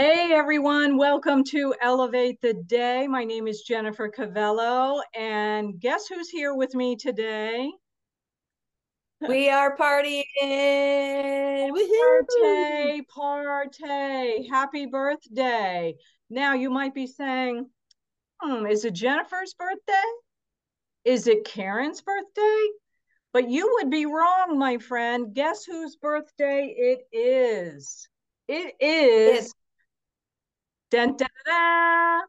Hey everyone, welcome to Elevate the Day. My name is Jennifer Covello, and guess who's here with me today? We are partying. Party, party. Happy birthday. Now you might be saying, hmm, is it Jennifer's birthday? Is it Karen's birthday? But you would be wrong, my friend. Guess whose birthday it is? It is Dun, dun, dun,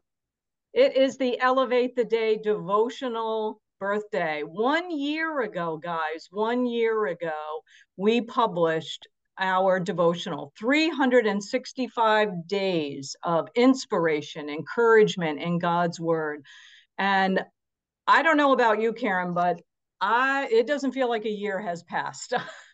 it is the Elevate the Day devotional birthday. One year ago, guys, one year ago, we published our devotional 365 days of inspiration, encouragement in God's word. And I don't know about you, Karen, but I it doesn't feel like a year has passed.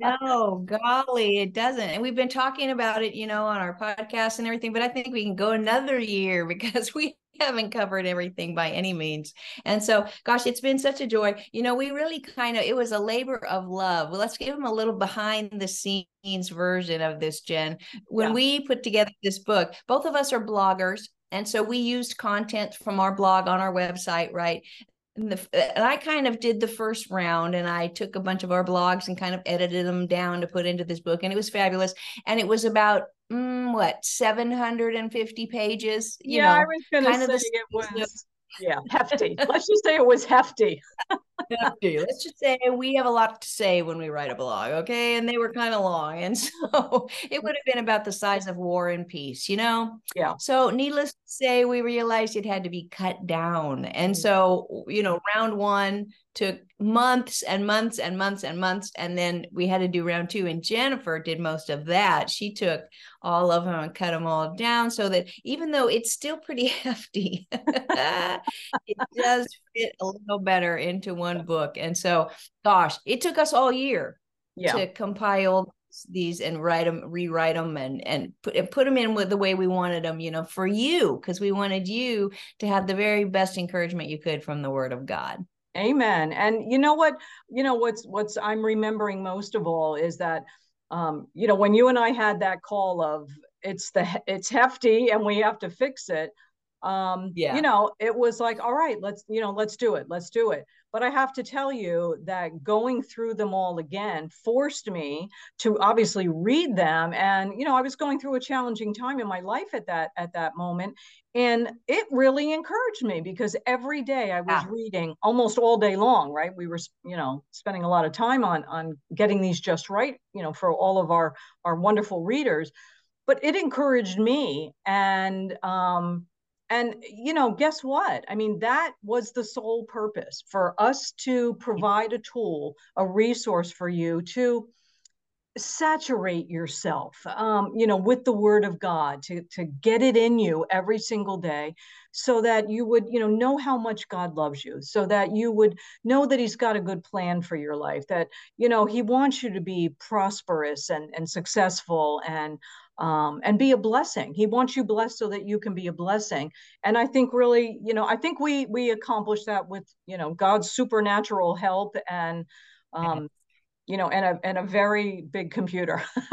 no, golly, it doesn't. And we've been talking about it, you know, on our podcast and everything, but I think we can go another year because we haven't covered everything by any means. And so, gosh, it's been such a joy. You know, we really kind of, it was a labor of love. Well, let's give them a little behind the scenes version of this, Jen. When yeah. we put together this book, both of us are bloggers. And so we used content from our blog on our website, right? And, the, and I kind of did the first round and I took a bunch of our blogs and kind of edited them down to put into this book and it was fabulous. And it was about mm, what 750 pages you yeah, know I was gonna kind say it was yeah hefty. Let's just say it was hefty let's just say we have a lot to say when we write a blog okay? And they were kind of long and so it would have been about the size of war and peace you know? Yeah. So needless to say we realized it had to be cut down. And mm-hmm. so you know round one took months and months and months and months and then we had to do round two and jennifer did most of that. She took all of them and cut them all down so that even though it's still pretty hefty it does fit a little better into one book and so gosh it took us all year yeah. to compile these and write them rewrite them and and put and put them in with the way we wanted them you know for you because we wanted you to have the very best encouragement you could from the word of god Amen. And you know what? You know what's what's I'm remembering most of all is that um, you know, when you and I had that call of it's the it's hefty and we have to fix it. Um, yeah. you know, it was like, all right, let's, you know, let's do it. Let's do it. But I have to tell you that going through them all again forced me to obviously read them. And, you know, I was going through a challenging time in my life at that at that moment and it really encouraged me because every day i was yeah. reading almost all day long right we were you know spending a lot of time on on getting these just right you know for all of our our wonderful readers but it encouraged me and um and you know guess what? I mean that was the sole purpose for us to provide a tool a resource for you to saturate yourself um, you know with the word of god to, to get it in you every single day so that you would you know know how much god loves you so that you would know that he's got a good plan for your life that you know he wants you to be prosperous and and successful and um, and be a blessing he wants you blessed so that you can be a blessing and i think really you know i think we we accomplish that with you know god's supernatural help and um, you know, and a and a very big computer.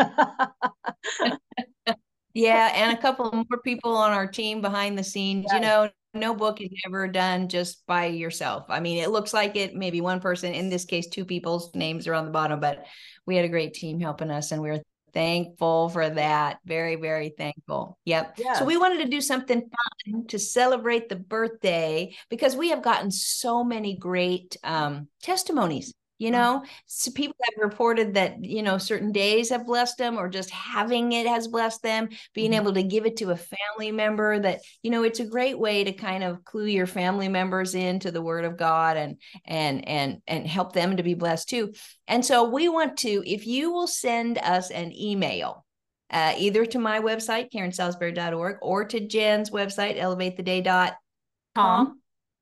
yeah, and a couple more people on our team behind the scenes. Yes. You know, no book is ever done just by yourself. I mean, it looks like it, maybe one person, in this case, two people's names are on the bottom, but we had a great team helping us and we are thankful for that. Very, very thankful. Yep. Yes. So we wanted to do something fun to celebrate the birthday because we have gotten so many great um, testimonies you mm-hmm. know so people have reported that you know certain days have blessed them or just having it has blessed them being mm-hmm. able to give it to a family member that you know it's a great way to kind of clue your family members into the word of god and and and and help them to be blessed too and so we want to if you will send us an email uh, either to my website karensalisbury.org or to jen's website elevatetheday.com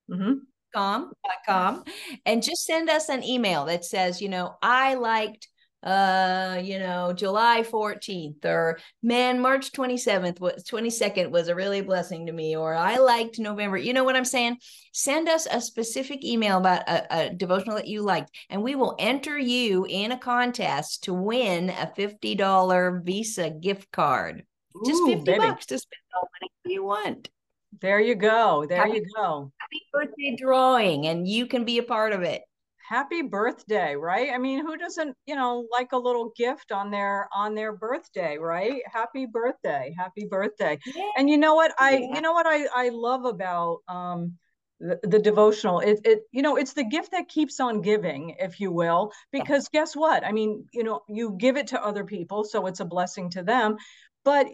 mm-hmm com and just send us an email that says, you know, I liked uh you know july 14th or man march 27th was 22nd was a really blessing to me or i liked november you know what i'm saying send us a specific email about a, a devotional that you liked and we will enter you in a contest to win a $50 visa gift card just 50 baby. bucks to spend all the money you want. There you go. There you go. Birthday drawing, and you can be a part of it. Happy birthday, right? I mean, who doesn't, you know, like a little gift on their on their birthday, right? Happy birthday. Happy birthday. Yeah. And you know what? I yeah. you know what I I love about um the, the, devotional it, it you know it's the gift that keeps on giving if you will because yeah. guess what i mean you know you give it to other people so it's a blessing to them but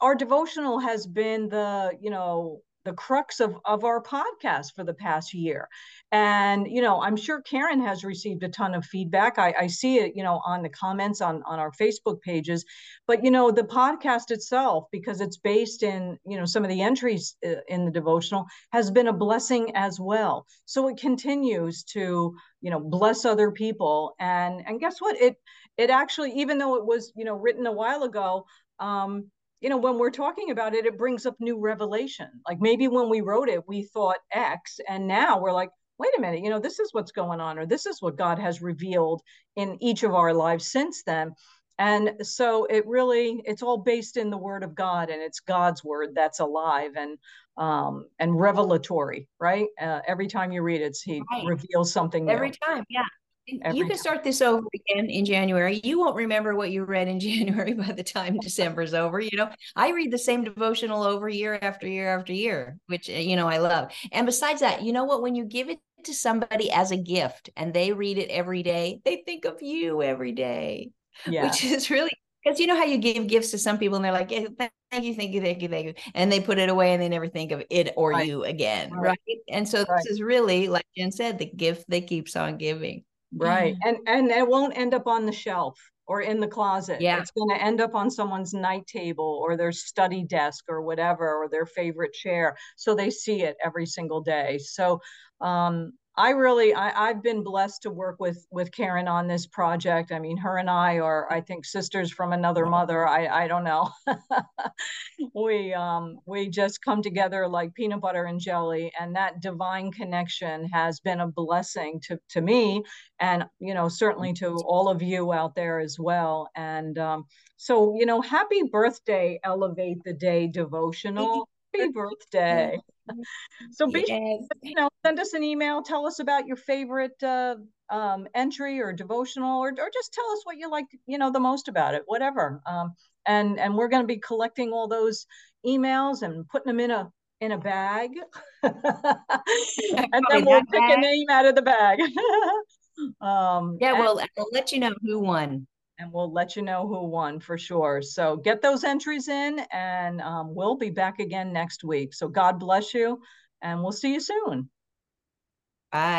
our devotional has been the you know the crux of, of our podcast for the past year. And, you know, I'm sure Karen has received a ton of feedback. I, I see it, you know, on the comments on, on our Facebook pages. But, you know, the podcast itself, because it's based in, you know, some of the entries uh, in the devotional, has been a blessing as well. So it continues to, you know, bless other people. And and guess what? It it actually, even though it was, you know, written a while ago, um, you know, when we're talking about it, it brings up new revelation. Like maybe when we wrote it, we thought X, and now we're like, wait a minute, you know, this is what's going on, or this is what God has revealed in each of our lives since then. And so it really, it's all based in the word of God and it's God's word that's alive and um and revelatory, right? Uh, every time you read it, he right. reveals something new. every new. time. Yeah. Every you can start this over again in January. You won't remember what you read in January by the time December's over. You know, I read the same devotional over year after year after year, which, eh, you know, I love. And besides that, you know what? When you give it to somebody as a gift and they read it every day, they think of you every day, yeah. which is really because you know how you give gifts to some people and they're like, thank you, thank you, thank you, thank you. And they put it away and they never think of it or right. you again. Right. right. And so right. this is really, like Jen said, the gift that keeps on giving right. Mm-hmm. and and it won't end up on the shelf or in the closet. Yeah. It's going to end up on someone's night table or their study desk or whatever or their favorite chair. So they see it every single day. So um I really I, have been blessed to work with with Karen on this project. I mean, her and I are I think sisters from another mother. I I don't know. we um we just come together like peanut butter and jelly, and that divine connection has been a blessing to to me, and you know certainly to all of you out there as well. And um, so you know, happy birthday, elevate the day devotional. Happy birthday. So be yes. you know send us an email tell us about your favorite uh, um, entry or devotional or, or just tell us what you like you know the most about it whatever um, and and we're going to be collecting all those emails and putting them in a in a bag and then we'll pick bag. a name out of the bag um yeah well i'll let you know who won and we'll let you know who won for sure. So get those entries in, and um, we'll be back again next week. So God bless you, and we'll see you soon. Bye.